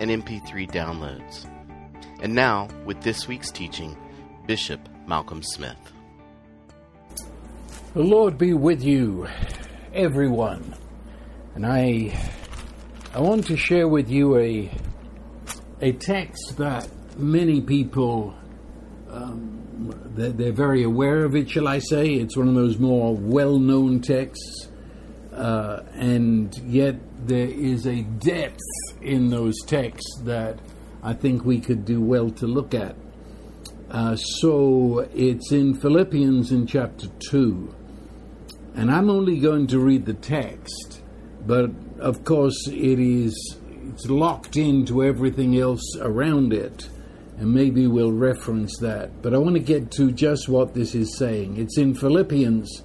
and MP3 downloads. And now, with this week's teaching, Bishop Malcolm Smith. The Lord be with you, everyone. And I, I want to share with you a, a text that many people, um, they're, they're, very aware of it, shall I say. It's one of those more well known texts. Uh, and yet there is a depth in those texts that I think we could do well to look at. Uh, so it's in Philippians in chapter 2. And I'm only going to read the text, but of course it is it's locked into everything else around it, and maybe we'll reference that. But I want to get to just what this is saying. It's in Philippians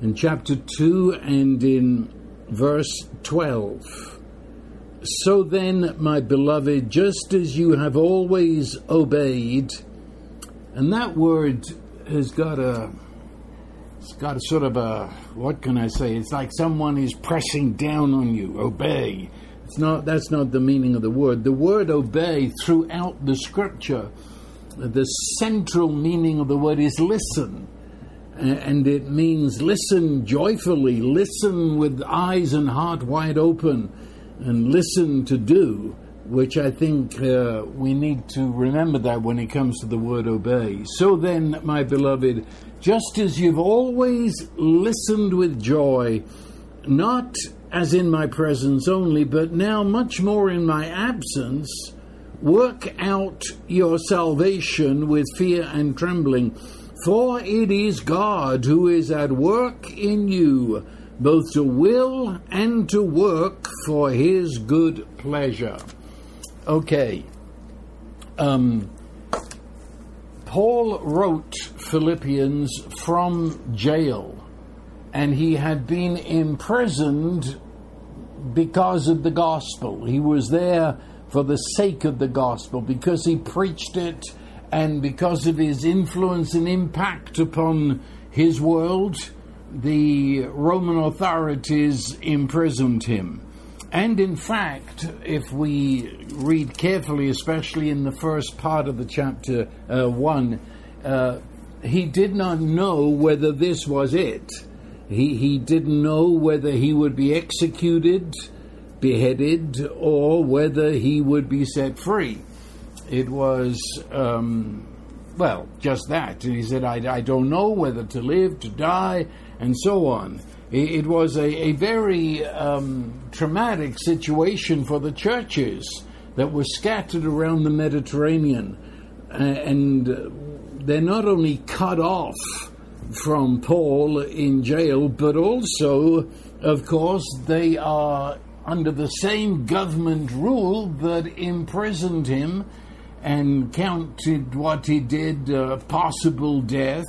in chapter 2 and in verse 12. So then, my beloved, just as you have always obeyed, and that word has got a it's got a sort of a what can I say? It's like someone is pressing down on you. Obey. It's not that's not the meaning of the word. The word obey throughout the scripture, the central meaning of the word is listen. And it means listen joyfully, listen with eyes and heart wide open and listen to do, which I think uh, we need to remember that when it comes to the word obey. So then, my beloved, just as you've always listened with joy, not as in my presence only, but now much more in my absence, work out your salvation with fear and trembling. For it is God who is at work in you both to will and to work for his good pleasure. Okay. Um, Paul wrote Philippians from jail, and he had been imprisoned because of the gospel. He was there for the sake of the gospel, because he preached it, and because of his influence and impact upon his world the Roman authorities imprisoned him. And in fact, if we read carefully, especially in the first part of the chapter uh, 1, uh, he did not know whether this was it. He, he didn't know whether he would be executed, beheaded, or whether he would be set free. It was, um, well, just that. And He said, I, I don't know whether to live, to die and so on. It, was a, a very um, traumatic situation for the churches that were scattered around the Mediterranean. And they're not only cut off from Paul in jail, but also, of course, they are under the same government rule that imprisoned him and counted what he did uh, possible death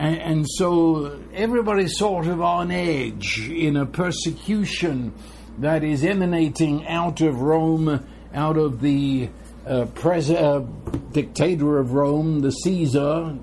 and, and so everybody's sort of on edge in a persecution that is emanating out of Rome, out of the uh, pres- uh, dictator of Rome, the Caesar.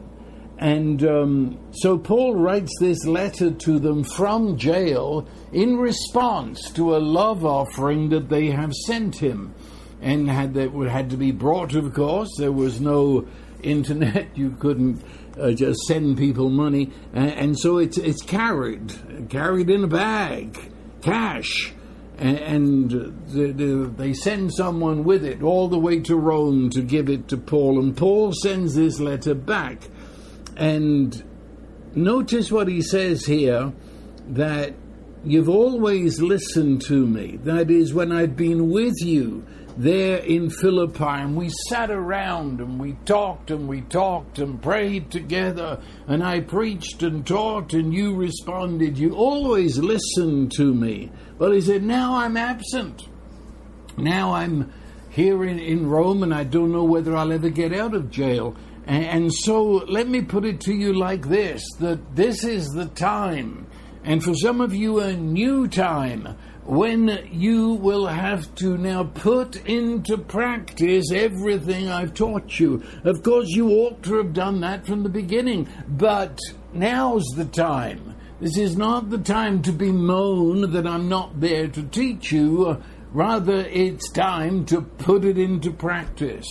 And um, so Paul writes this letter to them from jail in response to a love offering that they have sent him. And had that had to be brought, of course. There was no internet. You couldn't uh, just send people money, and, and, so it's it's carried carried in a bag, cash, and, and the, the, they send someone with it all the way to Rome to give it to Paul, and Paul sends this letter back, and notice what he says here that you've always listened to me. That is, when I've been with you there in Philippi, and we sat around and we talked and we talked and prayed together, and I preached and taught, and you responded. You always listened to me. But he said, Now I'm absent. Now I'm here in, in Rome, and I don't know whether I'll ever get out of jail. And, and so let me put it to you like this that this is the time, and for some of you, a new time when you will have to now put into practice everything I've taught you. Of course, you ought to have done that from the beginning, but now's the time. This is not the time to bemoan that I'm not there to teach you. Rather, it's time to put it into practice.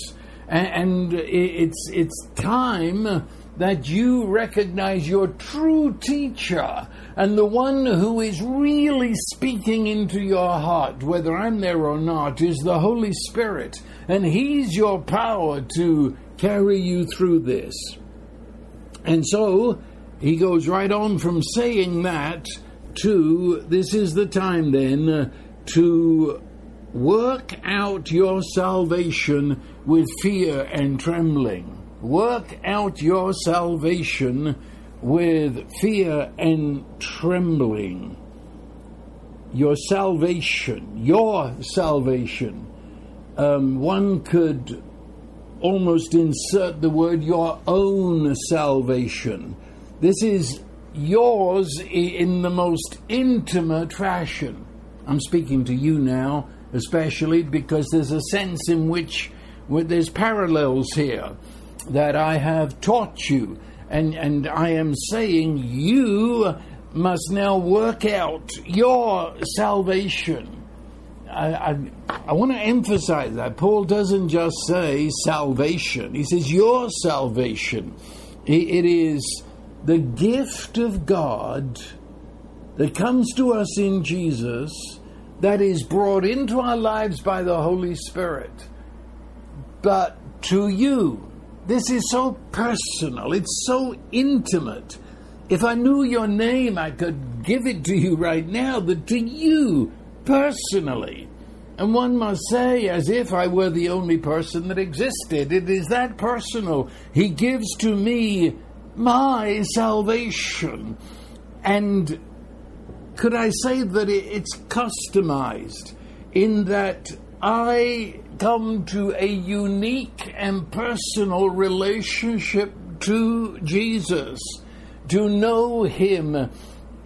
And it's, it's time that you recognize your true teacher and the one who is really speaking into your heart, whether I'm there or not, is the Holy Spirit. And He's your power to carry you through this. And so he goes right on from saying that to this is the time then uh, to work out your salvation with fear and trembling. Work out your salvation with fear and trembling. Your salvation, your salvation. Um, one could almost insert the word your own salvation. This is yours in the most intimate fashion. I'm speaking to you now, especially because there's a sense in which there's parallels here that I have taught you and, and I am saying you must now work out your salvation. I, I, I want to emphasize that. Paul doesn't just say salvation, he says your salvation. it is the gift of God that comes to us in Jesus that is brought into our lives by the Holy Spirit. But to you, this is so personal, it's so intimate. If I knew your name, I could give it to you right now, but to you personally. And one must say, as if I were the only person that existed, it is that personal. He gives to me my salvation. And could I say that it's customized in that I come to a unique and personal relationship to Jesus, to know Him,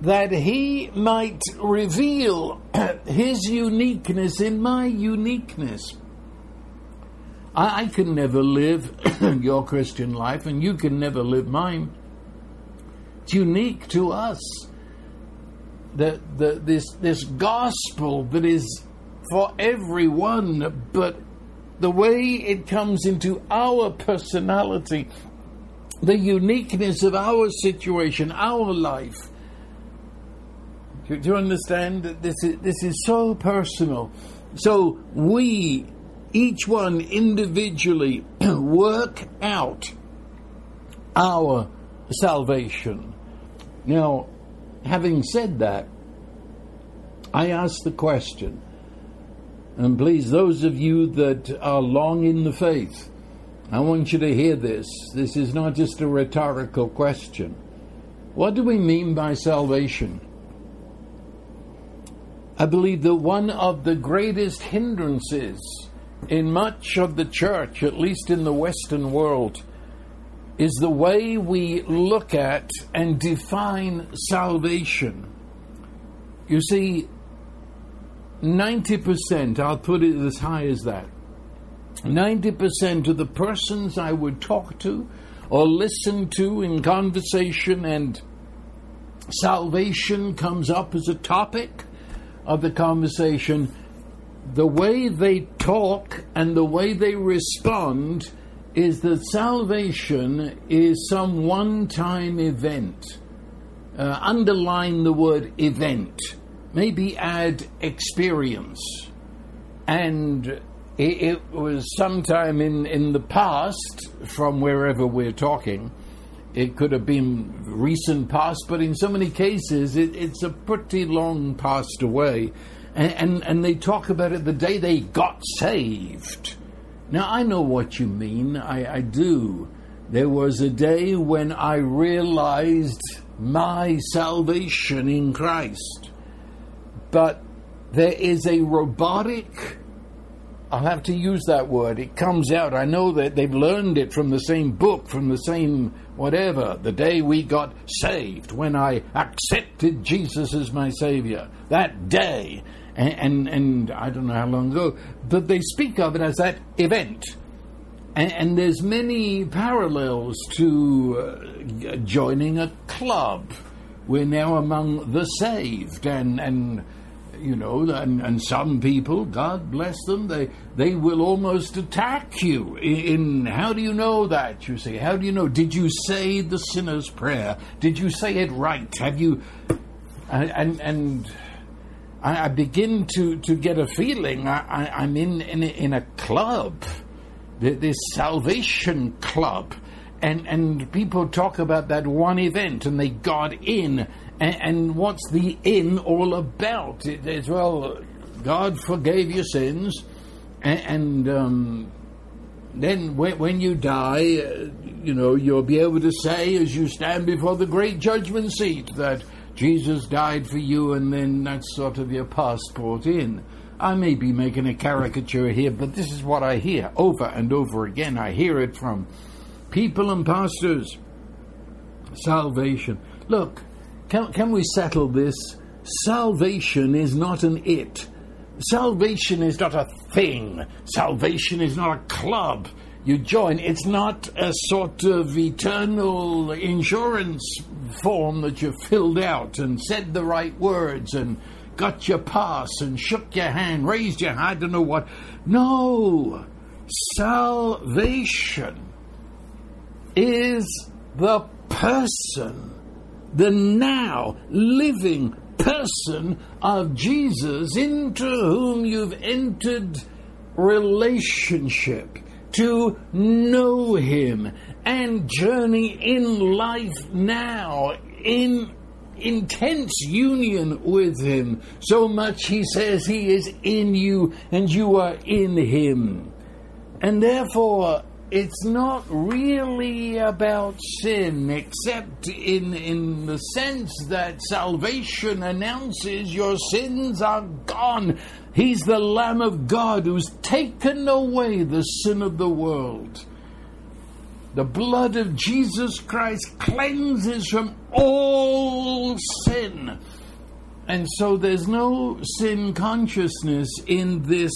that He might reveal His uniqueness in my uniqueness. I, I can never live your Christian life, and you can never live mine. It's unique to us. The, the, this, this gospel that is for everyone, but the way it comes into our personality, the uniqueness of our situation, our life. Do you understand? That this is, this is so personal. So we, each one individually, work out our salvation. Now, having said that, I ask the question and please, those of you that are long in the faith, I want you to hear this. This is not just a rhetorical question. What do we mean by salvation? I believe that one of the greatest hindrances in much of the church, at least in the Western world, is the way we look at and define salvation. You see, 90%, I'll put it as high as that. 90% of the persons I would talk to or listen to in conversation and salvation comes up as a topic of the conversation, the way they talk and the way they respond is that salvation is some one time event. Uh, underline the word event maybe add experience. And it, it, was sometime in, in the past, from wherever we're talking, it could have been recent past, but in so many cases, it, it's a pretty long past away. And, and, and they talk about it the day they got saved. Now, I know what you mean, I, I do. There was a day when I realized my salvation in Christ but there is a robotic I'll have to use that word. It comes out. I know that they've learned it from the same book, from the same whatever. The day we got saved, when I accepted Jesus as my Savior, that day. And, and, and I don't know how long ago, but they speak of it as that event. And, and there's many parallels to uh, joining a club. We're now among the saved, and, and you know, and, and some people, God bless them, they they will almost attack you. In, in, how do you know that? You say, how do you know? Did you say the sinner's prayer? Did you say it right? Have you? And and, and I, begin to, to get a feeling I, am in in a, in a club, this salvation club. And, and people talk about that one event and they got in and, and what's the in all about? It is, well, God forgave your sins, and, and um, then when, when, you die, uh, you know, you'll be able to say as you stand before the great judgment seat that Jesus died for you, and then that's sort of your passport in. I may be making a caricature here, but this is what I hear over and over again. I hear it from people and pastors. Salvation. Look, can, can we settle this? Salvation is not an it. Salvation is not a thing. Salvation is not a club you join. It's not a sort of eternal insurance form that you filled out and said the right words and got your pass and shook your hand, raised your hand, I don't know what. No. Salvation is the person the now living person of Jesus into whom you've entered relationship to know him and journey in life now in intense union with him. So much he says he is in you and you are in him. And therefore it's not really about sin, except in, in the sense that salvation announces your sins are gone. He's the Lamb of God who's taken away the sin of the world. The blood of Jesus Christ cleanses from all sin. And so there's no sin consciousness in this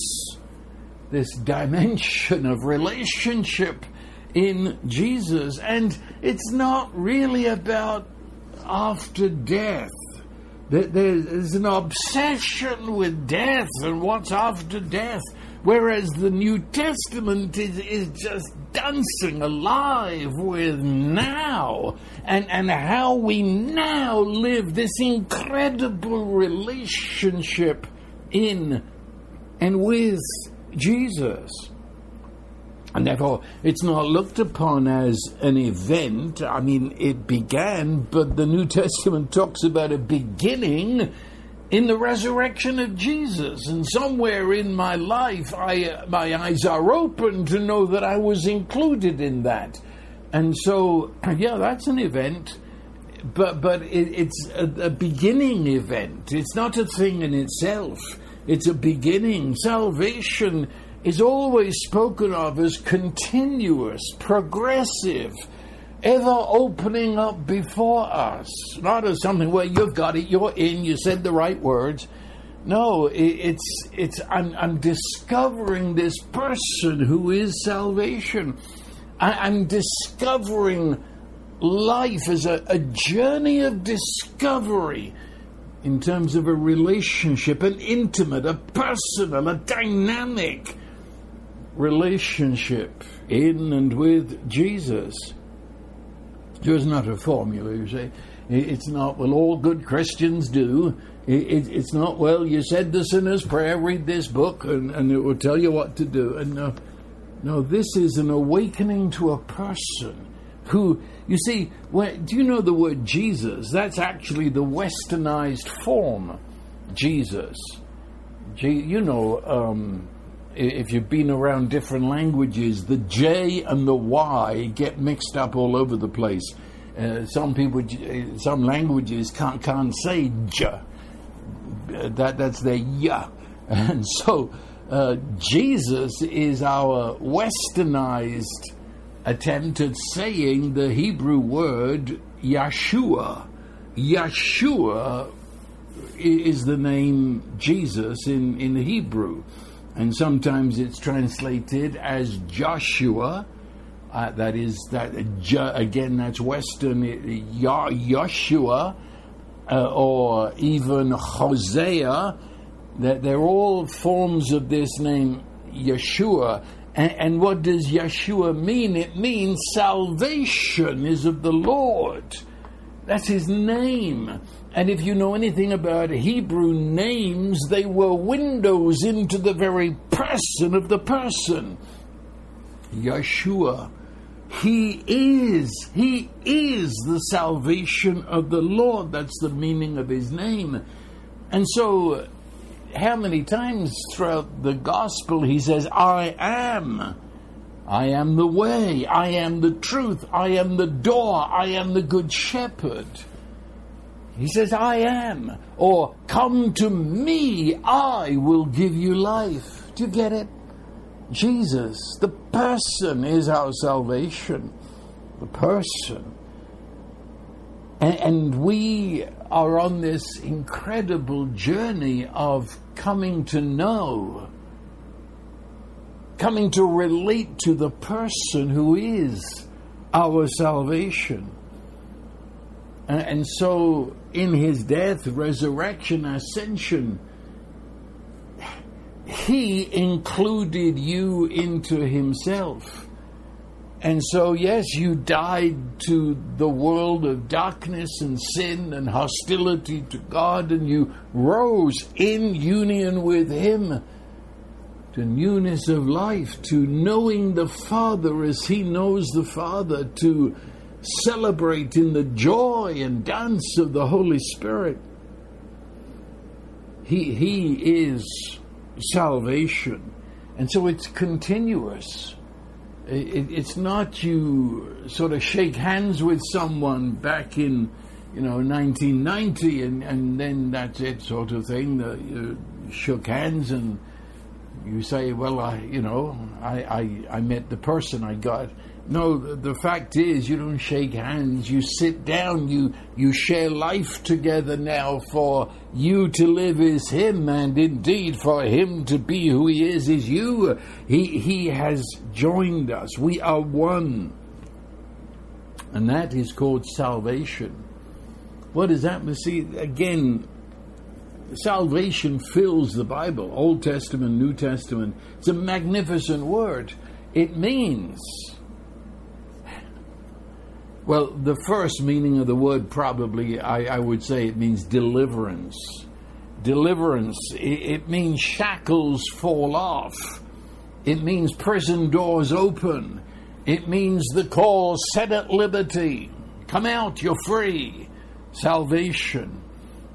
this dimension of relationship in Jesus. And it's not really about after death. There's an obsession with death and what's after death, whereas the New Testament is, is just dancing alive with now and, and how we now live this incredible relationship in and with Jesus. And therefore, it's not looked upon as an event. I mean, it began, but the New Testament talks about a beginning in the resurrection of Jesus. And somewhere in my life, I, uh, my eyes are open to know that I was included in that. And so, yeah, that's an event, but, but it, it's a, a beginning event. It's not a thing in itself. It's a beginning. Salvation is always spoken of as continuous, progressive, ever opening up before us. Not as something where you've got it, you're in, you said the right words. No, it's it's I'm, I'm discovering this person who is salvation. I, am discovering life as a, a journey of discovery in terms of a relationship, an intimate, a personal, a dynamic relationship in and with Jesus. There's not a formula, you say. It's not, well, all good Christians do. It's not, well, you said the sinner's prayer, read this book, and, and it will tell you what to do. And no, no, this is an awakening to a person who you see, do you know the word Jesus? That's actually the westernized form, Jesus. You know, um, if you've been around different languages, the J and the Y get mixed up all over the place. Uh, some people, some languages can't, can't say J. That, that's their ya. And so Uh, Jesus is our westernized attempt at saying the Hebrew word Yeshua. Yeshua is the name Jesus in, in Hebrew, and sometimes it's translated as Joshua. Uh, that is that again. That's Western Joshua, uh, or even Hosea. That they're all forms of this name Yeshua. And, and what does Yeshua mean? It means salvation is of the Lord. That's his name. And if you know anything about Hebrew names, they were windows into the very person of the person. Yeshua. He is, he is the salvation of the Lord. That's the meaning of his name. And so, how many times throughout the gospel he says, I am. I am the way, I am the truth, I am the door, I am the good shepherd. He says, I am. Or, come to me, I will give you life. Do you get it? Jesus, the person, is our salvation. The person. And, and we are on this incredible journey of coming to know, coming to relate to the person who is our salvation. And, so, in his death, resurrection, ascension, he included you into himself. And so, yes, you died to the world of darkness and sin and hostility to God, and you rose in union with Him to newness of life, to knowing the Father as He knows the Father, to celebrate in the joy and dance of the Holy Spirit. He, he is salvation. And so it's continuous. It, it's not you sort of shake hands with someone back in, you know, 1990 and, and then that's it sort of thing. The, you shook hands and you say, well, I, you know, I, I, I met the person I got. No, the fact is, you don't shake hands. You sit down. You you share life together now. For you to live is Him, and indeed for Him to be who He is is you. He He has joined us. We are one, and that is called salvation. What is that? See again. Salvation fills the Bible, Old Testament, New Testament. It's a magnificent word. It means well, the first meaning of the word probably, I, I would say it means deliverance. Deliverance, it, it means shackles fall off. It means prison doors open. It means the call set at liberty. Come out, you're free. Salvation.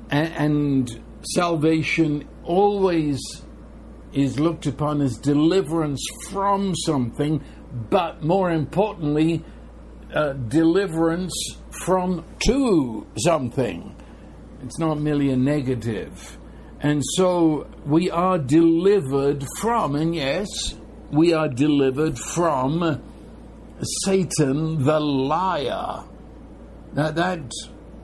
And, and salvation always is looked upon as deliverance from something, but more importantly, uh, deliverance from to something. It's not merely a negative. And so we are delivered from, and yes, we are delivered from Satan the liar. Now that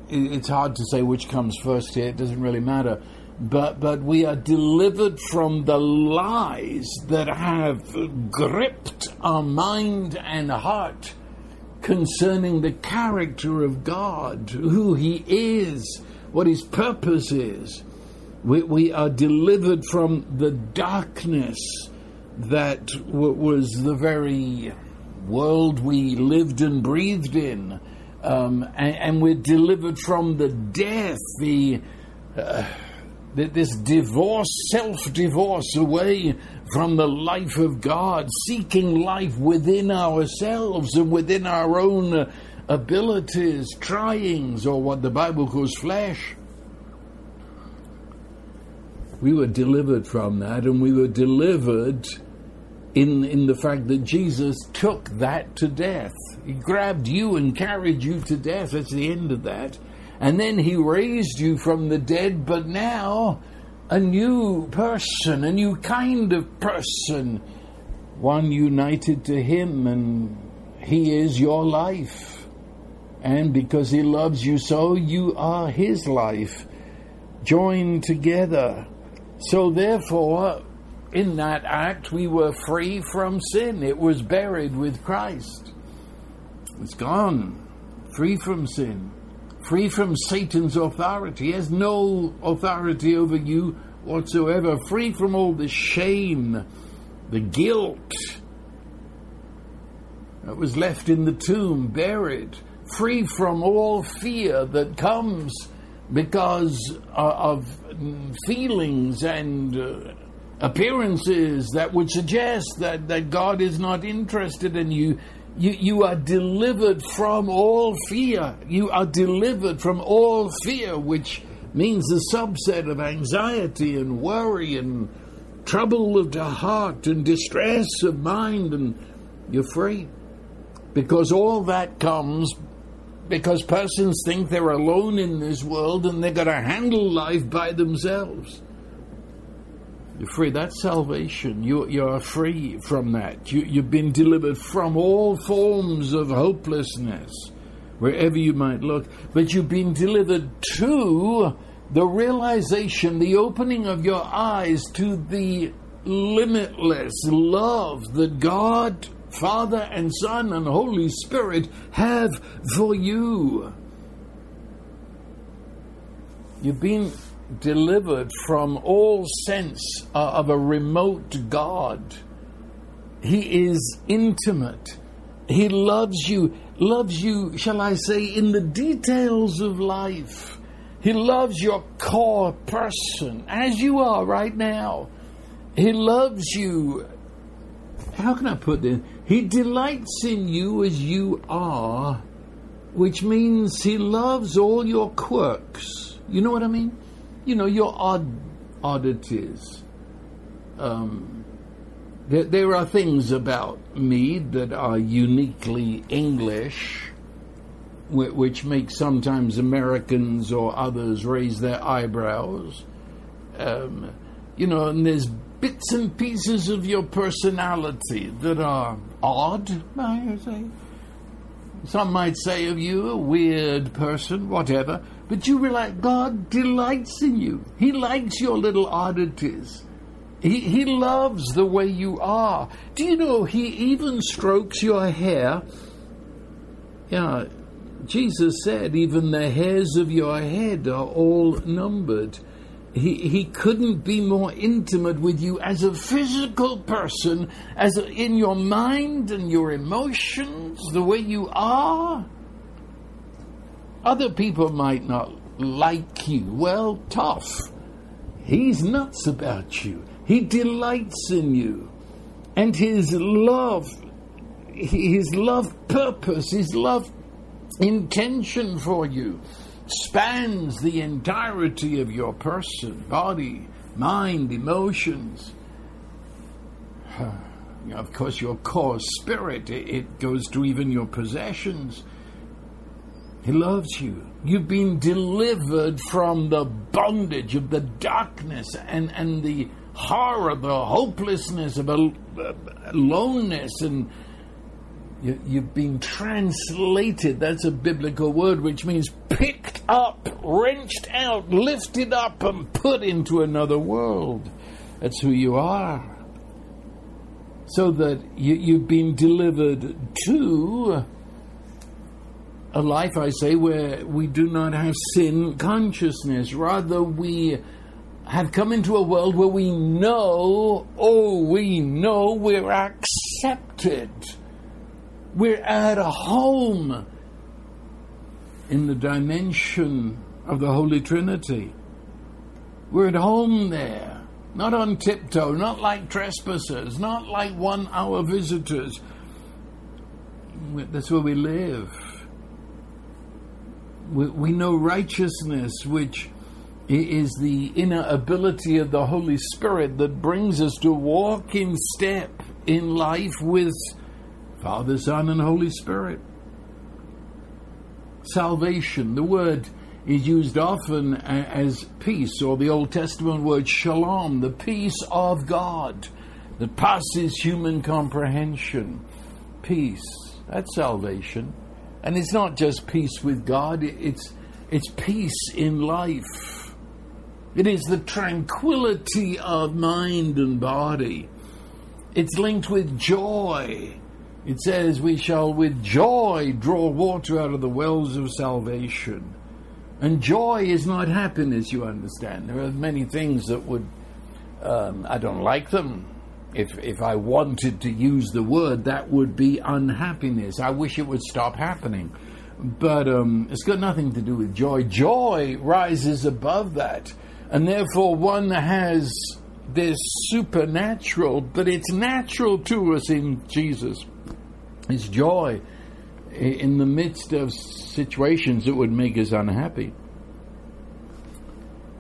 it's hard to say which comes first here, it doesn't really matter. But but we are delivered from the lies that have gripped our mind and heart concerning the character of God, who He is, what His purpose is. We, we are delivered from the darkness that w- was the very world we lived and breathed in. Um, and, and, we're delivered from the death, the, uh, this divorce, self divorce away from the life of God, seeking life within ourselves and within our own uh, abilities, tryings, or what the Bible calls flesh. We were delivered from that, and we were delivered in, in the fact that Jesus took that to death. He grabbed you and carried you to death. That's the end of that. And then he raised you from the dead, but now a new person, a new kind of person, one united to Him, and He is your life. And because He loves you so, you are His life, joined together. So, therefore, in that act, we were free from sin. It was buried with Christ. It's gone, free from sin free from Satan's authority. Has no authority over you whatsoever, free from all the shame, the guilt that was left in the tomb, buried, free from all fear that comes because of feelings and uh, appearances that would suggest that, that God is not interested in you. You, you are delivered from all fear. You are delivered from all fear, which means the subset of anxiety and worry and trouble of the heart and distress of mind, and you're free. Because all that comes because persons think they're alone in this world and they're going to handle life by themselves. You're free. That's salvation. You, you're free from that. You, you've been delivered from all forms of hopelessness, wherever you might look. But you've been delivered to the realization, the opening of your eyes to the limitless love that God, Father, and Son, and Holy Spirit have for you. You've been delivered from all sense of a remote God. He is intimate. He loves you, loves you, shall I say, in the details of life. He loves your core person as you are right now. He loves you. How can I put this? He delights in you as you are, which means he loves all your quirks. You know what I mean? You know, your odd oddities. Um, there, there are things about me that are uniquely English, which make sometimes Americans or others raise their eyebrows. Um, you know, and there's bits and pieces of your personality that are odd, I say. Some might say of you a weird person, whatever. But you realize God delights in you. He likes your little oddities. He, he loves the way you are. Do you know He even strokes your hair? Yeah, Jesus said, even the hairs of your head are all numbered. He, he couldn't be more intimate with you as a physical person, as in your mind and your emotions, the way you are. Other people might not like you. Well, tough. He's nuts about you. He delights in you. And his love, his love purpose, his love intention for you spans the entirety of your person, body, mind, emotions. of course, your core spirit, it goes to even your possessions he loves you. You've been delivered from the bondage of the darkness and, and the horror, the hopelessness of aloneness, and you, you've been translated. That's a biblical word which means picked up, wrenched out, lifted up, and put into another world. That's who you are. So that you, you've been delivered to a life, I say, where we do not have sin consciousness. Rather, we have come into a world where we know, oh, we know we're accepted. We're at a home in the dimension of the Holy Trinity. We're at home there, not on tiptoe, not like trespassers, not like one hour visitors. That's where we live we, we know righteousness, which is the inner ability of the Holy Spirit that brings us to walk in step in life with Father, Son, and Holy Spirit. Salvation, the word is used often as peace, or the Old Testament word shalom, the peace of God that passes human comprehension. Peace. That's salvation. And it's not just peace with God, it's, it's peace in life. It is the tranquility of mind and body. It's linked with joy. It says, We shall with joy draw water out of the wells of salvation. And joy is not happiness, you understand. There are many things that would, um, I don't like them. If, if I wanted to use the word, that would be unhappiness. I wish it would stop happening. But um, it's got nothing to do with joy. Joy rises above that. And therefore, one has this supernatural, but it's natural to us in Jesus. It's joy in the midst of situations that would make us unhappy.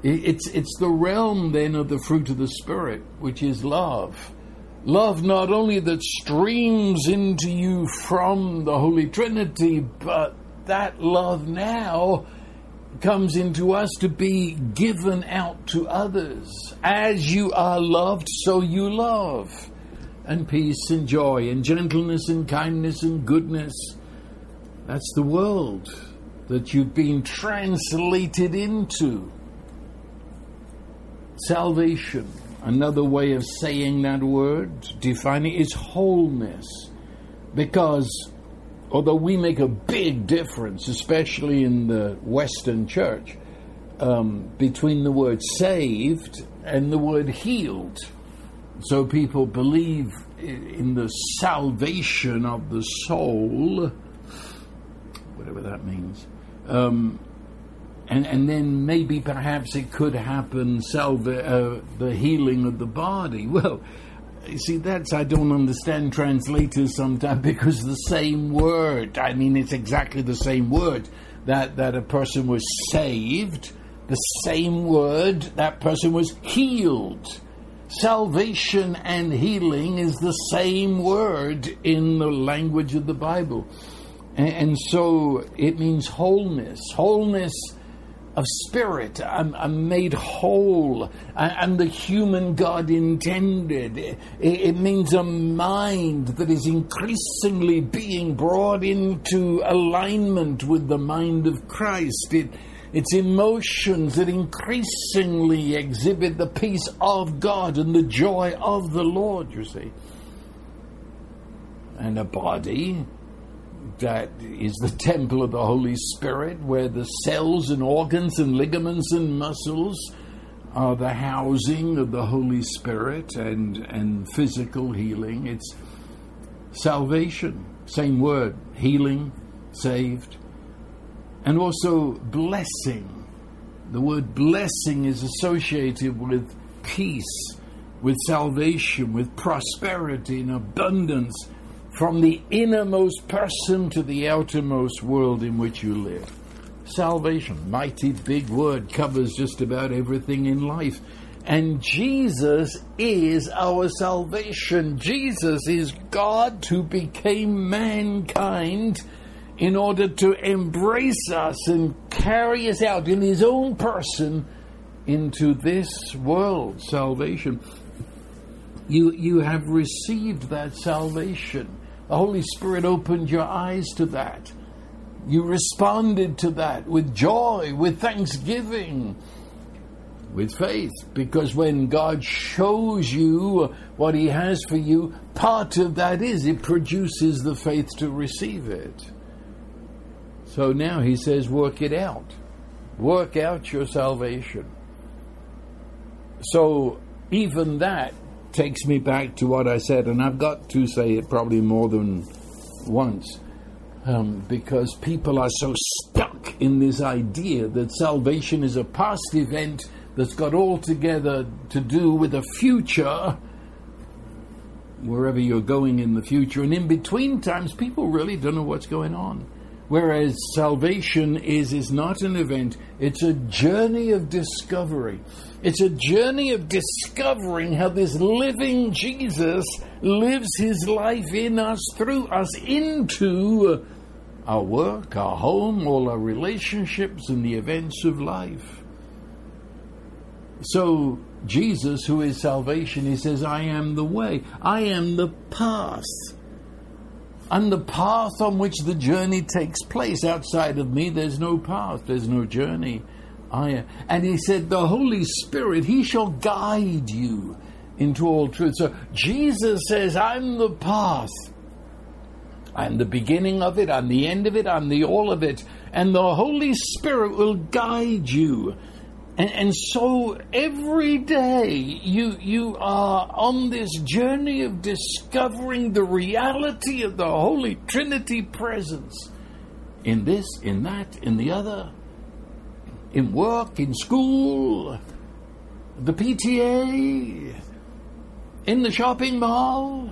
It's, it's the realm then of the fruit of the Spirit, which is love. Love not only that streams into you from the Holy Trinity, but that love now comes into us to be given out to others. As you are loved, so you love. And peace and joy and gentleness and kindness and goodness that's the world that you've been translated into. Salvation, another way of saying that word, defining it, is wholeness. Because although we make a big difference, especially in the Western church, um, between the word saved and the word healed. So people believe in the salvation of the soul whatever that means. Um, and, and then maybe perhaps it could happen, salve, uh, the healing of the body. Well, you see, that's, I don't understand translators sometimes because the same word, I mean, it's exactly the same word that, that a person was saved, the same word, that person was healed. Salvation and healing is the same word in the language of the Bible. And, and so it means wholeness, wholeness of spirit. I'm, I'm made whole. I, am the human God intended. It, it, means a mind that is increasingly being brought into alignment with the mind of Christ. It, it's emotions that increasingly exhibit the peace of God and the joy of the Lord, you see. And a body that is the temple of the Holy Spirit, where the cells and organs and ligaments and muscles are the housing of the Holy Spirit and, and physical healing. It's salvation, same word, healing, saved, and also blessing. The word blessing is associated with peace, with salvation, with prosperity and abundance from the innermost person to the outermost world in which you live. Salvation, mighty big word, covers just about everything in life. And Jesus is our salvation. Jesus is God who became mankind in order to embrace us and carry us out in his own person into this world. Salvation. You, you have received that salvation. The Holy Spirit opened your eyes to that. You responded to that with joy, with thanksgiving, with faith. Because when God shows you what He has for you, part of that is it produces the faith to receive it. So now He says, work it out. Work out your salvation. So even that takes me back to what I said, and I've got to say it probably more than once, um, because people are so stuck in this idea that salvation is a past event that's got altogether to do with a future, wherever you're going in the future, and in between times, people really don't know what's going on. Whereas salvation is, is not an event, it's a journey of discovery. It's a journey of discovering how this living Jesus lives his life in us, through us, into our work, our home, all our relationships, and the events of life. So, Jesus, who is salvation, he says, I am the way, I am the path. I'm the path on which the journey takes place. Outside of me, there's no path, there's no journey. I. And he said, The Holy Spirit, he shall guide you into all truth. So Jesus says, I'm the path. I'm the beginning of it, I'm the end of it, I'm the all of it. And the Holy Spirit will guide you and, and so every day you, you are on this journey of discovering the reality of the Holy Trinity presence in this, in that, in the other, in work, in school, the PTA, in the shopping mall.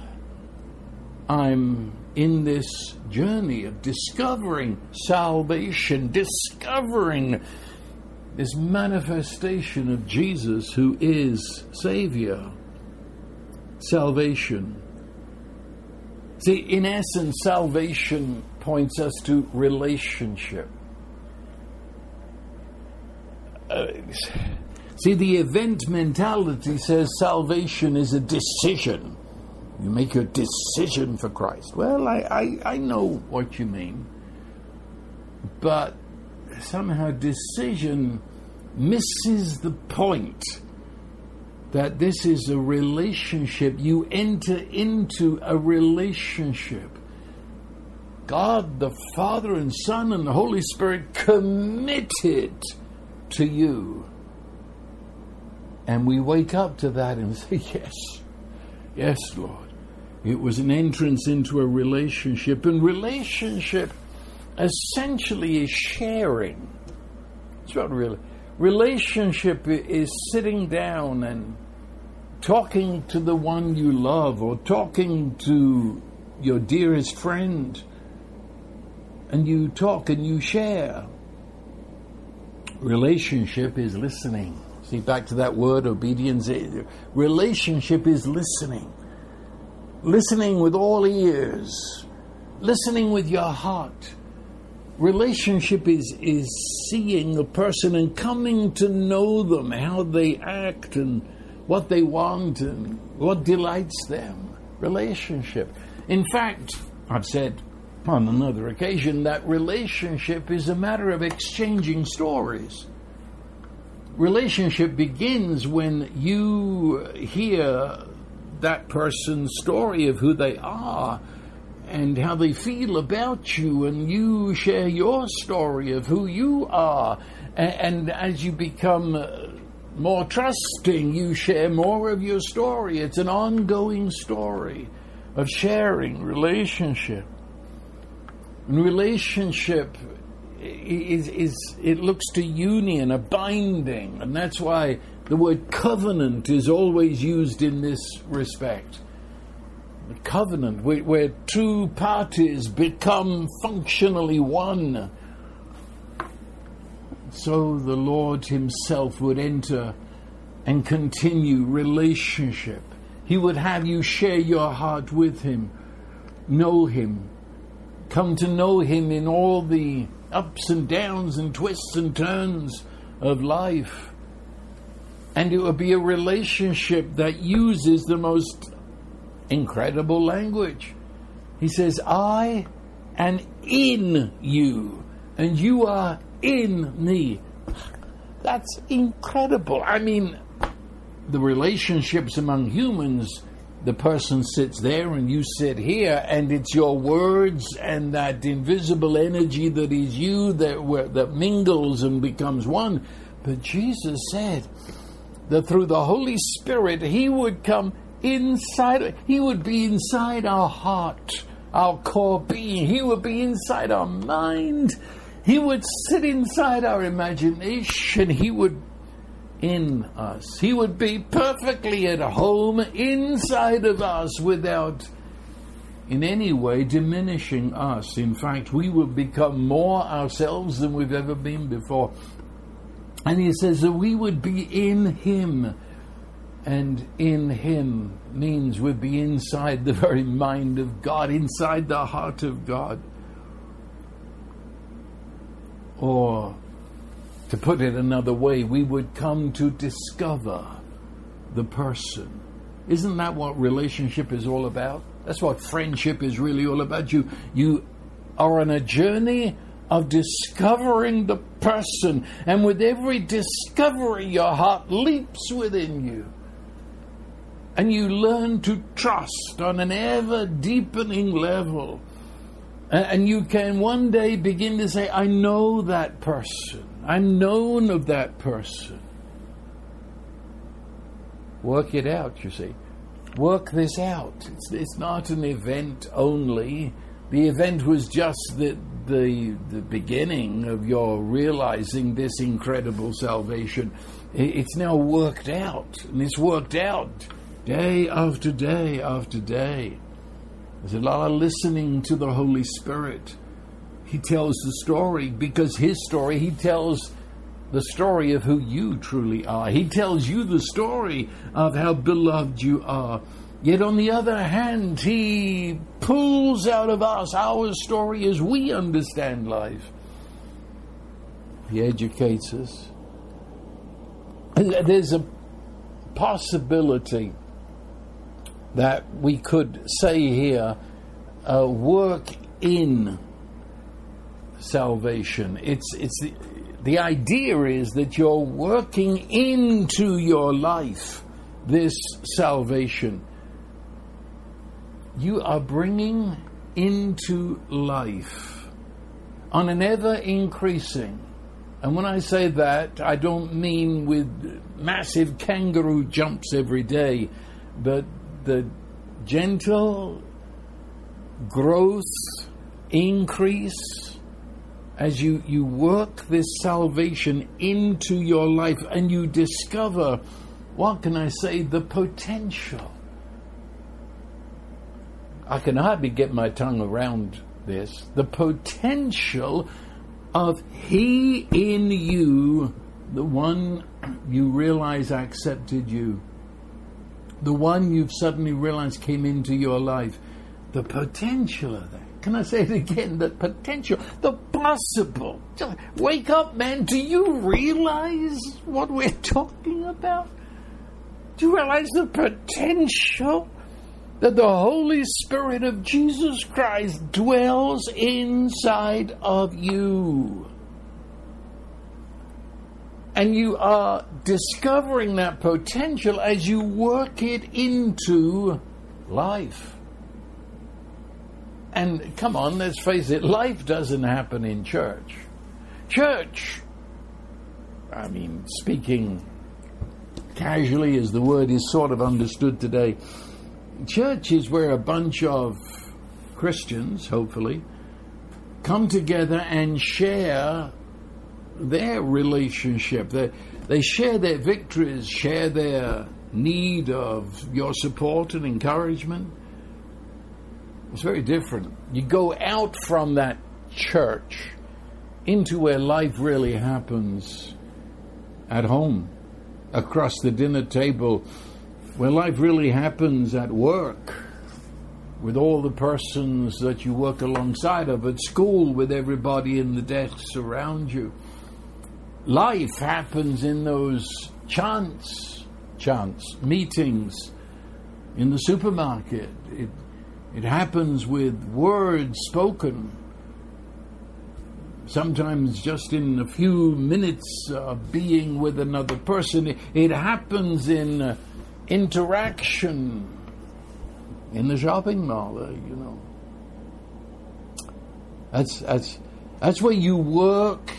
I'm in this journey of discovering salvation, discovering this manifestation of Jesus who is Savior, salvation. See, in essence, salvation points us to relationship. Uh, see, the event mentality says salvation is a decision. You make your decision for Christ. Well, I, I, I know what you mean. But somehow decision misses the point that this is a relationship. You enter into a relationship. God, the Father and Son and the Holy Spirit committed to you. And we wake up to that and say, Yes, yes, Lord. It was an entrance into a relationship. And relationship essentially is sharing. It's not really. Relationship is sitting down and talking to the one you love or talking to your dearest friend. And you talk and you share. Relationship is listening. See, back to that word, obedience. Eh, relationship is listening. Listening with all ears. Listening with your heart relationship is is seeing a person and coming to know them, how they act and what they want and what delights them. Relationship. In fact, I've said on another occasion that relationship is a matter of exchanging stories. Relationship begins when you hear that person's story of who they are and how they feel about you, and you share your story of who you are. And, and as you become uh, more trusting, you share more of your story. It's an ongoing story of sharing, relationship. And relationship is, is it looks to union, a binding, and that's why the word covenant is always used in this respect covenant where, where two parties become functionally one. So the Lord Himself would enter and continue relationship. He would have you share your heart with Him, know Him, come to know Him in all the ups and downs and twists and turns of life. And it would be a relationship that uses the most incredible language. He says, I am in you, and you are in me. That's incredible. I mean, the relationships among humans, the person sits there and you sit here, and it's your words and that invisible energy that is you that, that mingles and becomes one. But Jesus said that through the Holy Spirit, He would come inside, He would be inside our heart, our core being. He would be inside our mind. He would sit inside our imagination. He would in us. He would be perfectly at home inside of us without in any way diminishing us. In fact, we would become more ourselves than we've ever been before. And he says that we would be in him and in Him means we'd be inside the very mind of God, inside the heart of God. Or, to put it another way, we would come to discover the person. Isn't that what relationship is all about? That's what friendship is really all about. You, you are on a journey of discovering the person, and with every discovery, your heart leaps within you. And you learn to trust on an ever deepening level. And you can one day begin to say, I know that person. I'm known of that person. Work it out, you see. Work this out. It's, it's not an event only. The event was just the, the, the beginning of your realizing this incredible salvation. It's now worked out, and it's worked out day after day after day. There's a lot of listening to the Holy Spirit. He tells the story because his story, he tells the story of who you truly are. He tells you the story of how beloved you are. Yet on the other hand, he pulls out of us our story as we understand life. He educates us. There's a possibility that we could say here uh, work in salvation. It's, it's the, the idea is that you're working into your life this salvation. You are bringing into life on an ever increasing. And when I say that, I don't mean with massive kangaroo jumps every day, but the gentle growth, increase, as you, you work this salvation into your life and you discover, what can I say, the potential. I can hardly get my tongue around this. The potential of He in you, the one you realize accepted you, the one you've suddenly realized came into your life. The potential of that. Can I say it again? The potential, the possible. Just wake up, man. Do you realize what we're talking about? Do you realize the potential that the Holy Spirit of Jesus Christ dwells inside of you? And you are discovering that potential as you work it into life. And come on, let's face it, life doesn't happen in church. Church, I mean, speaking casually as the word is sort of understood today, church is where a bunch of Christians, hopefully, come together and share their relationship. They, they share their victories, share their need of your support and encouragement it's very different. You go out from that church into where life really happens at home, across the dinner table, where life really happens at work, with all the persons that you work alongside of, at school, with everybody in the desks around you. Life happens in those chance, chance meetings in the supermarket. It it happens with words spoken, sometimes just in a few minutes of being with another person. It happens in uh, interaction in the shopping mall, uh, you know. That's, that's, that's where you work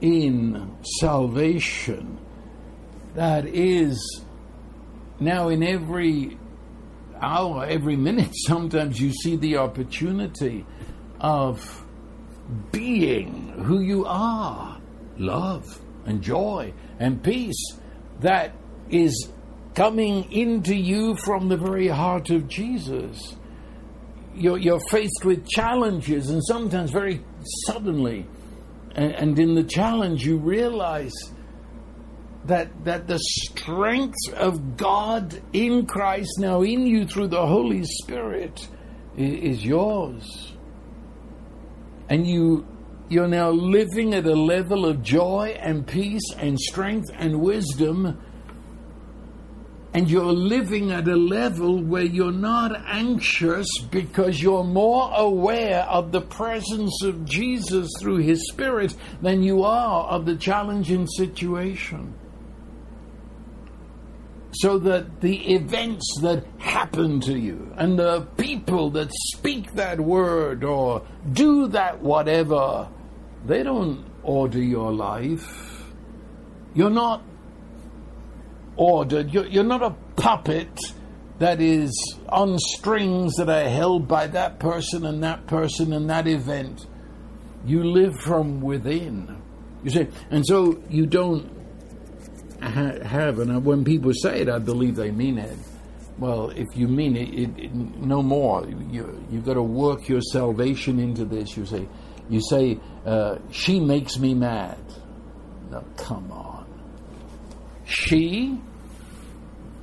in salvation. That is now in every hour, every minute, sometimes you see the opportunity of being who you are love and joy and peace that is coming into you from the very heart of Jesus. You're, you're faced with challenges, and sometimes very suddenly. And, and in the challenge, you realize that, that the strength of God in Christ now in you through the Holy Spirit is, is yours. And you you're now living at a level of joy and peace and strength and wisdom. And you're living at a level where you're not anxious because you're more aware of the presence of Jesus through His Spirit than you are of the challenging situation so that the events that happen to you and the people that speak that word or do that whatever, they don't order your life. You're not ordered, you're, you're not a puppet that is on strings that are held by that person and that person and that event. You live from within. You see, and so you don't ha- have, and when people say it, I believe they mean it. Well, if you mean it, it, it no more. You you've got to work your salvation into this. You say, you say, uh, she makes me mad. Now, come on. She,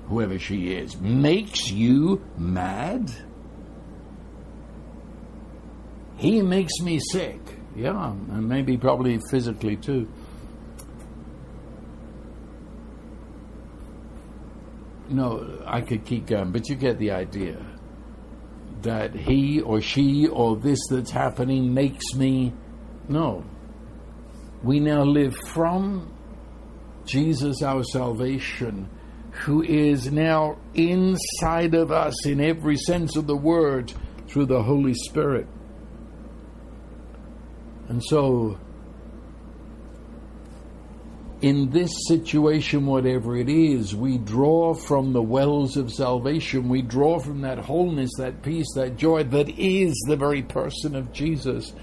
whoever she is, makes you mad. He makes me sick. Yeah, and maybe probably physically too. no, I could keep going, but you get the idea that he or she or this that's happening makes me. No. We now live from Jesus, our salvation, who is now inside of us in every sense of the word through the Holy Spirit. And so in this situation, whatever it is, we draw from the wells of salvation. We draw from that wholeness, that peace, that joy that is the very person of Jesus.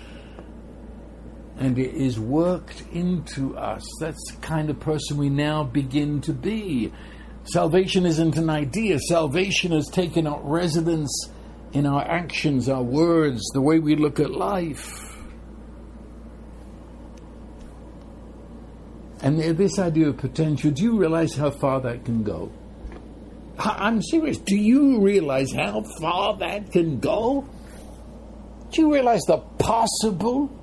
And it is worked into us. That's the kind of person we now begin to be. Salvation isn't an idea, salvation has taken up residence in our actions, our words, the way we look at life. And this idea of potential, do you realize how far that can go? I'm serious. Do you realize how far that can go? Do you realize the possible?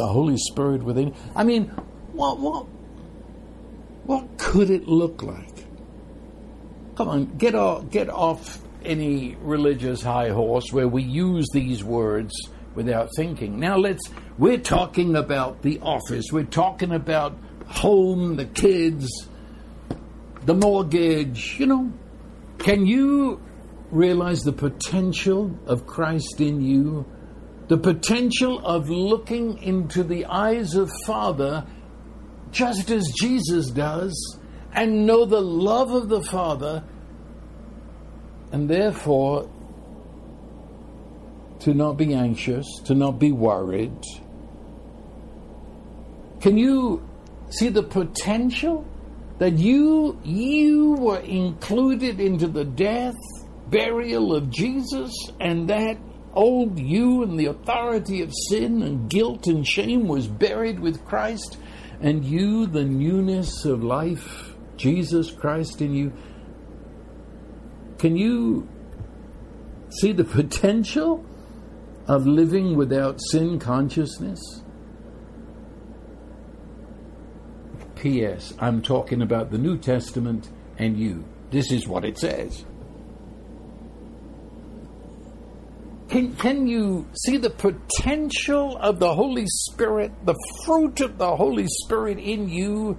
The Holy Spirit within. I mean, what what what could it look like? Come on, get off get off any religious high horse where we use these words without thinking. Now let's, we're talking about the office, we're talking about home, the kids, the mortgage, you know. Can you realize the potential of Christ in you? The potential of looking into the eyes of Father just as Jesus does and know the love of the Father and therefore to not be anxious, to not be worried. Can you see the potential that you you were included into the death, burial of Jesus, and that old you and the authority of sin and guilt and shame was buried with Christ, and you, the newness of life, Jesus Christ in you. Can you see the potential of living without sin consciousness? P.S. I'm talking about the New Testament and you. This is what it says. Can, can you see the potential of the Holy Spirit, the fruit of the Holy Spirit in you?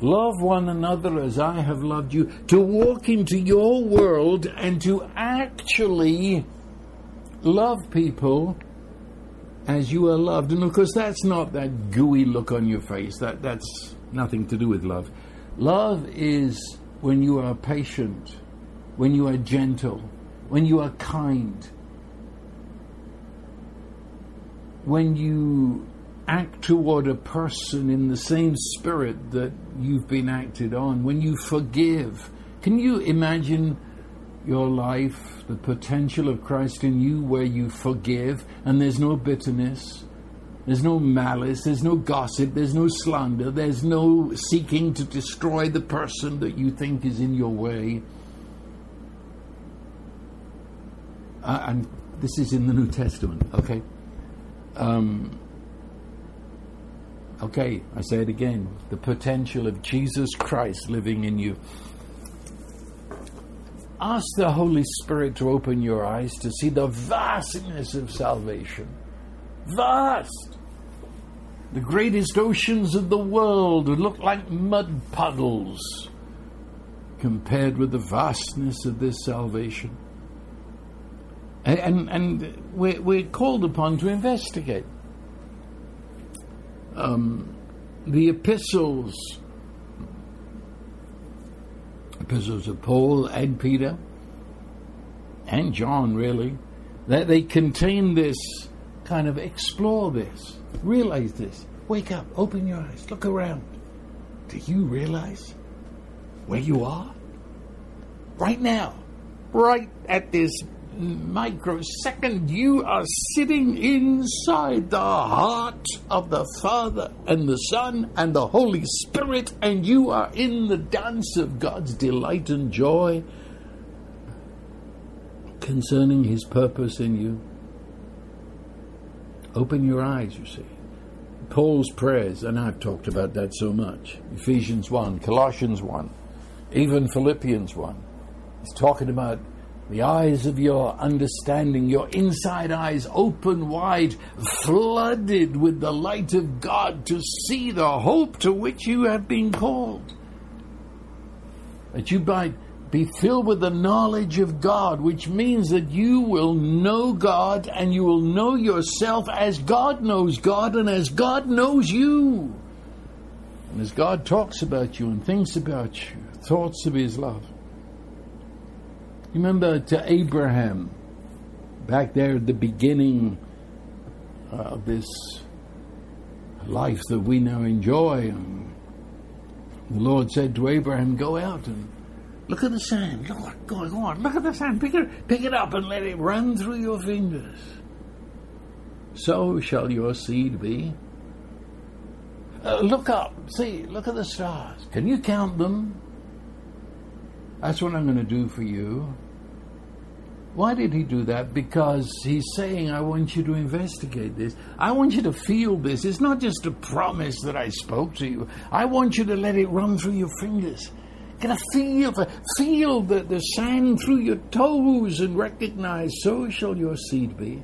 Love one another as I have loved you, to walk into your world and to actually love people as you are loved. And of course, that's not that gooey look on your face. That, that's nothing to do with love. Love is when you are patient, when you are gentle, when you are kind, when you act toward a person in the same spirit that you've been acted on, when you forgive. Can you imagine your life, the potential of Christ in you, where you forgive and there's no bitterness, there's no malice, there's no gossip, there's no slander, there's no seeking to destroy the person that you think is in your way. Uh, and this is in the New Testament, okay? Um, okay, I say it again the potential of Jesus Christ living in you. Ask the Holy Spirit to open your eyes to see the vastness of salvation. Vast! The greatest oceans of the world look like mud puddles compared with the vastness of this salvation. And, and, we're, we're, called upon to investigate. Um, the epistles, epistles of Paul and Peter and John, really, that they contain this kind of explore this, realize this, wake up, open your eyes, look around. Do you realize where you are? Right now, right at this microsecond, you are sitting inside the heart of the Father and the Son and the Holy Spirit, and you are in the dance of God's delight and joy concerning His purpose in you. Open your eyes, you see. Paul's prayers, and I've talked about that so much. Ephesians 1, Colossians 1, even Philippians 1. He's talking about the eyes of your understanding, your inside eyes open wide, flooded with the light of God to see the hope to which you have been called. That you might be filled with the knowledge of God, which means that you will know God and you will know yourself as God knows God and as God knows you. And as God talks about you and thinks about you, thoughts of His love. Remember to Abraham, back there at the beginning of this life that we now enjoy. The Lord said to Abraham, Go out and Look at the sand. Look, go on, go on. Look at the sand. Pick it, pick it up and let it run through your fingers. So shall your seed be. Uh, look up. See, look at the stars. Can you count them? That's what I'm going to do for you. Why did he do that? Because he's saying, I want you to investigate this. I want you to feel this. It's not just a promise that I spoke to you. I want you to let it run through your fingers. Get a feel, feel the, the sand through your toes and recognize, so shall your seed be.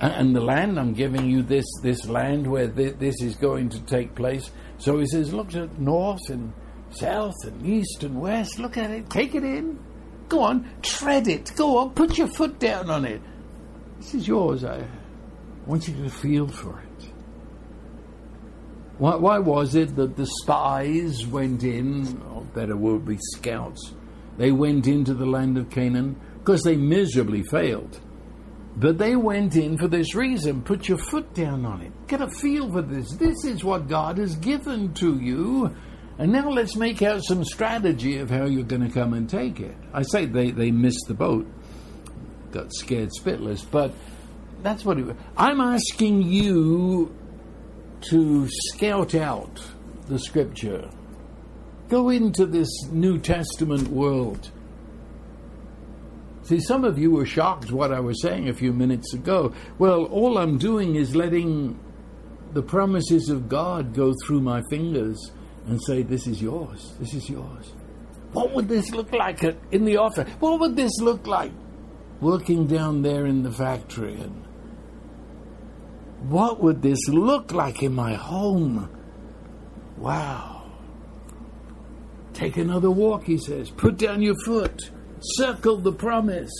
And the land, I'm giving you this, this land where this is going to take place. So he says, look at north and south and east and west. Look at it. Take it in. Go on. Tread it. Go on. Put your foot down on it. This is yours. I want you to feel for it. Why, why was it that the spies went in, or better word be scouts, they went into the land of Canaan? Because they miserably failed. But they went in for this reason. Put your foot down on it. Get a feel for this. This is what God has given to you. And now let's make out some strategy of how you're going to come and take it. I say they, they missed the boat, got scared spitless, but that's what it, was. I'm asking you to scout out the scripture. Go into this New Testament world. See, some of you were shocked what I was saying a few minutes ago. Well, all I'm doing is letting the promises of God go through my fingers and say, This is yours. This is yours. What would this look like in the office? What would this look like working down there in the factory and what would this look like in my home? Wow. Take another walk, he says. Put down your foot. Circle the promise.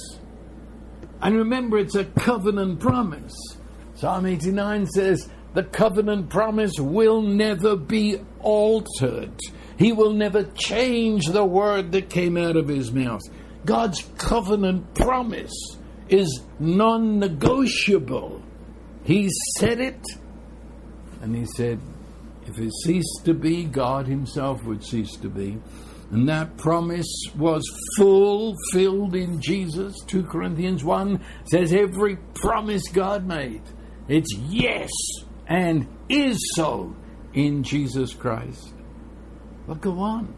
And remember, it's a covenant promise. Psalm 89 says, The covenant promise will never be altered. He will never change the word that came out of his mouth. God's covenant promise is non negotiable. He said it, and he said, if it ceased to be, God Himself would cease to be. And that promise was fulfilled in Jesus. 2 Corinthians 1 says, Every promise God made, it's yes and is so in Jesus Christ. But go on.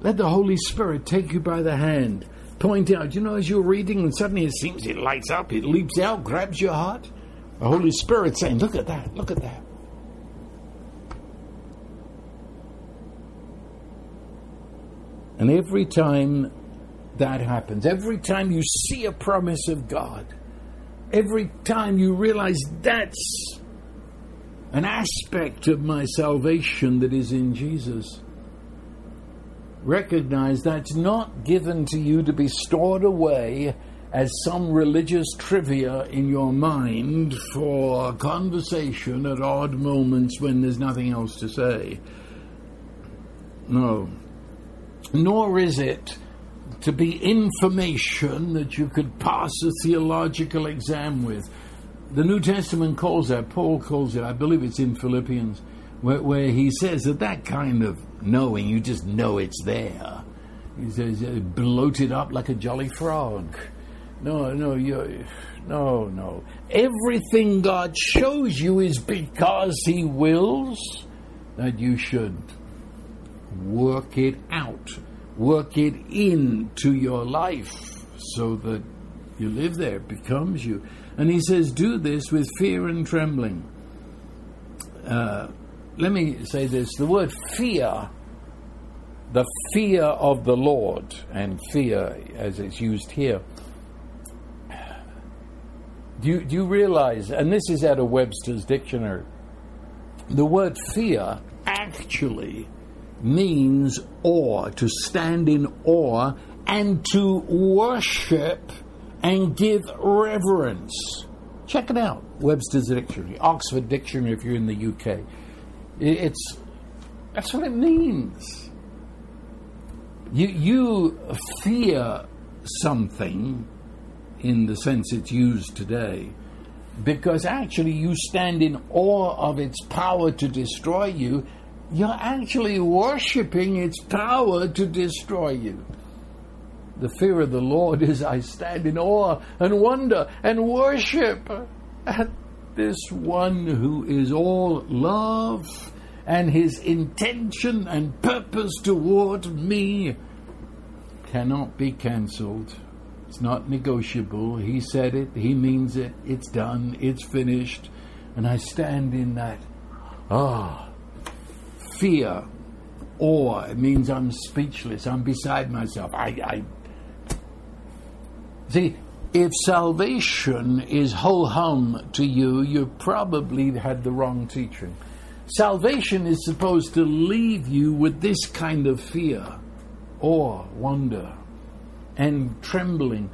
Let the Holy Spirit take you by the hand point out, you know, as you're reading and suddenly it seems it lights up, it leaps out, grabs your heart? The Holy Spirit saying, Look at that, look at that. And every time that happens, every time you see a promise of God, every time you realize that's an aspect of my salvation that is in Jesus, recognize that's not given to you to be stored away as some religious trivia in your mind for conversation at odd moments when there's nothing else to say. No. Nor is it to be information that you could pass a theological exam with. The New Testament calls that, Paul calls it, I believe it's in Philippians, where, where he says that that kind of knowing, you just know it's there. He says, uh, bloated up like a jolly frog. No, no, you, no, no. Everything God shows you is because He wills that you should work it out, work it into your life so that you live there, it becomes you. And He says, do this with fear and trembling. Uh, let me say this the word fear the fear of the Lord, and fear as it's used here, do you, do you realize, and this is out of Webster's dictionary, the word fear actually means awe, to stand in awe and to worship and give reverence. Check it out, Webster's dictionary, Oxford Dictionary if you're in the UK. It's that's what it means. You you fear something in the sense it's used today, because actually you stand in awe of its power to destroy you, you're actually worshipping its power to destroy you. The fear of the Lord is I stand in awe and wonder and worship at this one who is all love and his intention and purpose toward me cannot be cancelled. It's not negotiable. He said it, he means it, it's done, it's finished. And I stand in that, ah, fear, awe. It means I'm speechless, I'm beside myself. I, I see, if salvation is whole hum to you, you probably had the wrong teaching. Salvation is supposed to leave you with this kind of fear, awe, wonder and trembling.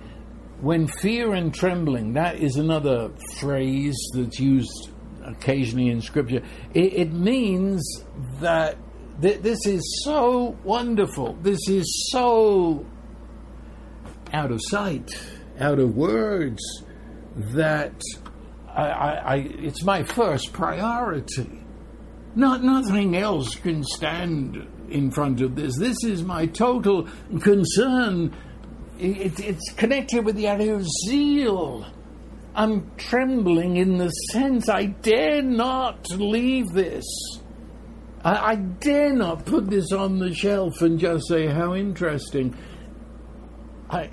When fear and trembling, that is another phrase that's used occasionally in Scripture, it, it means that th- this is so wonderful, this is so out of sight, out of words, that I, I, I, it's my first priority. Not nothing else can stand in front of this. This is my total concern it, it's connected with the idea of zeal. I'm trembling in the sense I dare not leave this. I, I dare not put this on the shelf and just say, How interesting. I,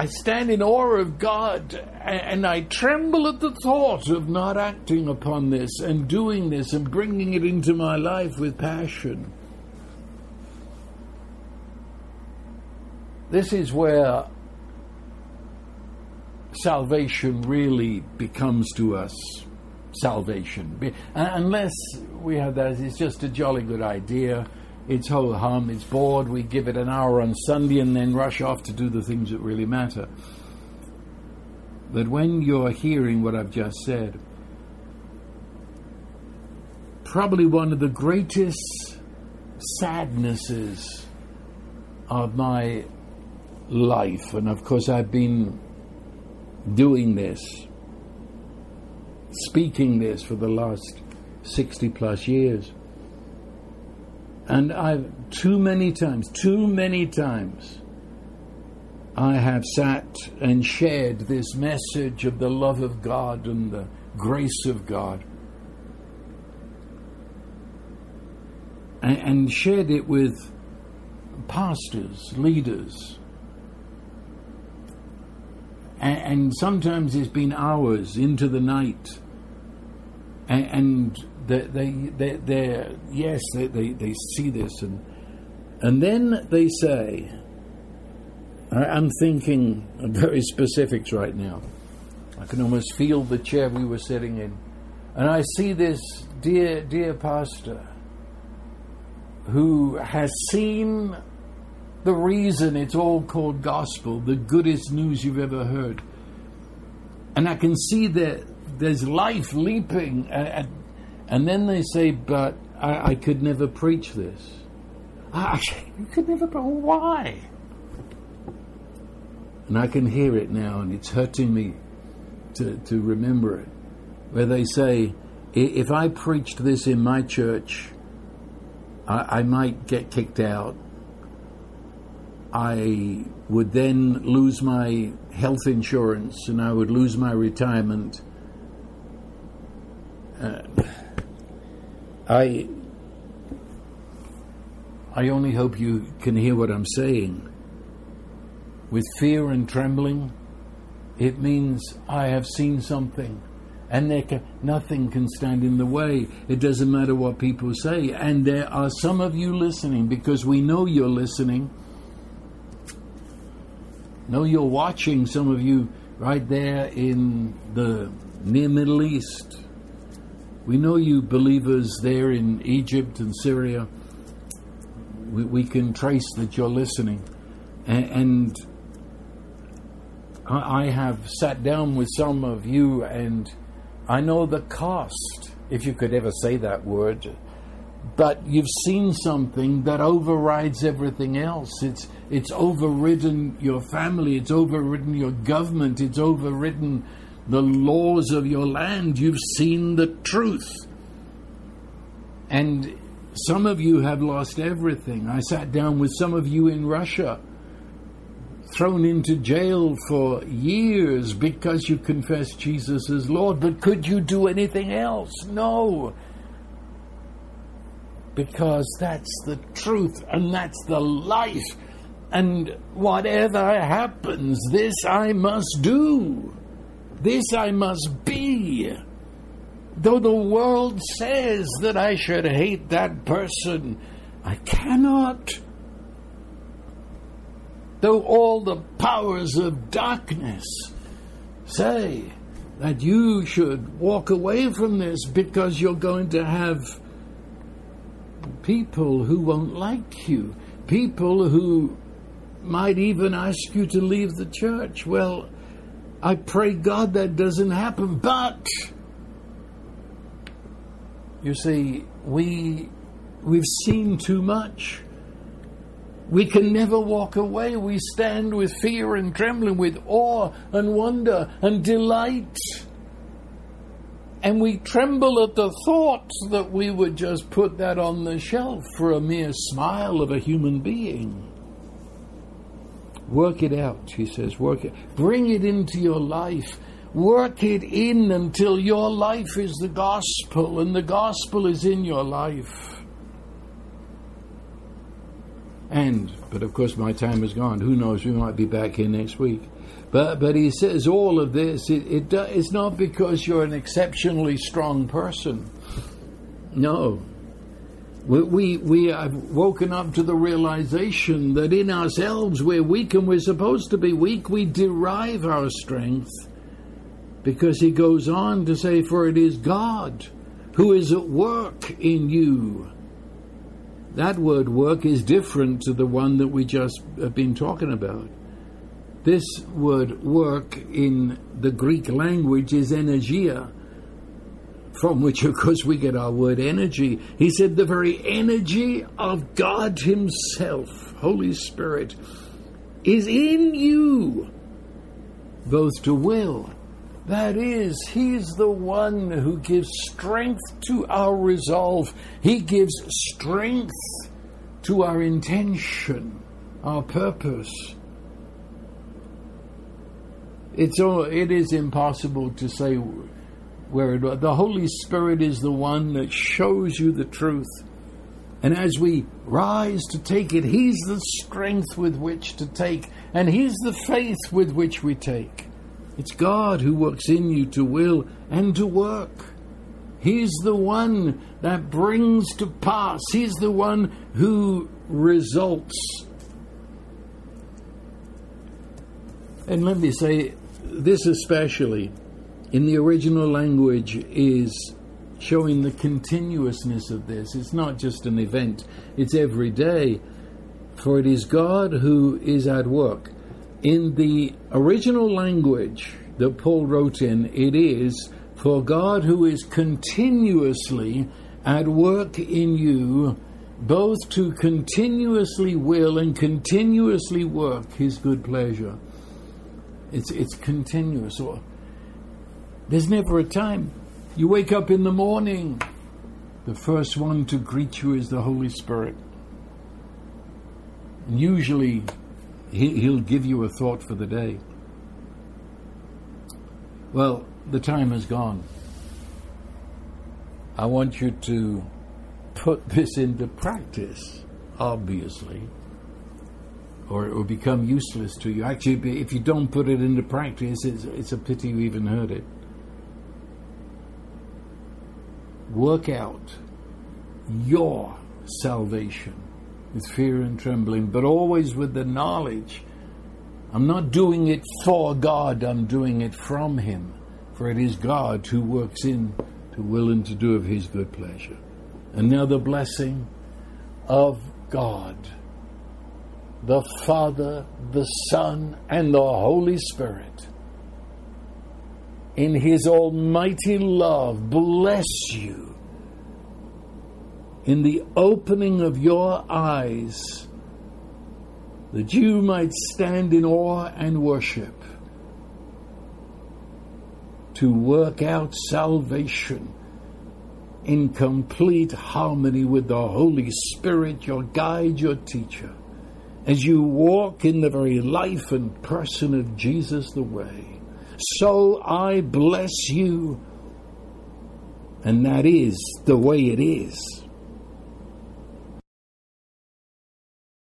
I stand in awe of God and I tremble at the thought of not acting upon this and doing this and bringing it into my life with passion. This is where salvation really becomes to us salvation. Unless we have that, it's just a jolly good idea. It's ho hum, it's bored, we give it an hour on Sunday and then rush off to do the things that really matter. But when you're hearing what I've just said, probably one of the greatest sadnesses of my life. And of course, I've been doing this, speaking this for the last 60 plus years. And I've too many times, too many times, I have sat and shared this message of the love of God and the grace of God. And, shared it with pastors, leaders, and, sometimes it's been hours into the night, and they, they, they, yes, they, they, they see this, and, and then they say, I'm thinking very specifics right now. I can almost feel the chair we were sitting in. And I see this dear, dear pastor who has seen the reason it's all called gospel, the goodest news you've ever heard. And I can see that there's life leaping. At, and then they say, But I, I could never preach this. You could never, why? And I can hear it now, and it's hurting me to, to remember it, where they say, if I preached this in my church, I, I might get kicked out. I would then lose my health insurance and I would lose my retirement. Uh, I I only hope you can hear what I'm saying. With fear and trembling, it means I have seen something and can, nothing can stand in the way. It doesn't matter what people say. And there are some of you listening because we know you're listening. Know you're watching. Some of you right there in the near Middle East. We know you believers there in Egypt and Syria. We, we can trace that you're listening. And, and I have sat down with some of you and I know the cost, if you could ever say that word, but you've seen something that overrides everything else. It's, it's overridden your family, it's overridden your government, it's overridden the laws of your land. You've seen the truth. And some of you have lost everything. I sat down with some of you in Russia thrown into jail for years because you confessed Jesus as Lord. But could you do anything else? No. Because that's the truth and that's the life. And whatever happens, this I must do. This I must be. Though the world says that I should hate that person, I cannot though all the powers of darkness say that you should walk away from this because you're going to have people who won't like you, people who might even ask you to leave the church. Well, I pray God that doesn't happen, but you see, we we've seen too much. We can never walk away. We stand with fear and trembling, with awe and wonder and delight. And we tremble at the thought that we would just put that on the shelf for a mere smile of a human being. Work it out, she says. Work it. Bring it into your life. Work it in until your life is the gospel and the gospel is in your life. And, but of course, my time is gone. Who knows? We might be back here next week. But, but he says all of this, it, it it's not because you're an exceptionally strong person. No. We, we, we have woken up to the realization that in ourselves we're weak and we're supposed to be weak. We derive our strength because he goes on to say, For it is God who is at work in you that word work is different to the one that we just have been talking about. This word work in the Greek language is energia, from which, of course, we get our word energy. He said, the very energy of God Himself, Holy Spirit, is in you, both to will that is, He's the one who gives strength to our resolve. He gives strength to our intention, our purpose. It's all, it is impossible to say where the Holy Spirit is the one that shows you the truth. And as we rise to take it, He's the strength with which to take, and He's the faith with which we take. It's God who works in you to will and to work. He's the one that brings to pass. He's the one who results. And let me say, this especially in the original language is showing the continuousness of this. It's not just an event, it's every day. For it is God who is at work. In the original language that Paul wrote in, it is for God who is continuously at work in you, both to continuously will and continuously work his good pleasure. It's, it's continuous. There's never a time. You wake up in the morning, the first one to greet you is the Holy Spirit. And usually, he, he'll give you a thought for the day. Well, the time has gone. I want you to put this into practice, obviously, or it will become useless to you. Actually, if you don't put it into practice, it's, it's a pity you even heard it. Work out your salvation with fear and trembling, but always with the knowledge I'm not doing it for God, I'm doing it from Him. For it is God who works in to will and to do of His good pleasure. And now the blessing of God, the Father, the Son, and the Holy Spirit, in His almighty love, bless you in the opening of your eyes that you might stand in awe and worship to work out salvation in complete harmony with the Holy Spirit, your guide, your teacher, as you walk in the very life and person of Jesus the way. So I bless you, and that is the way it is.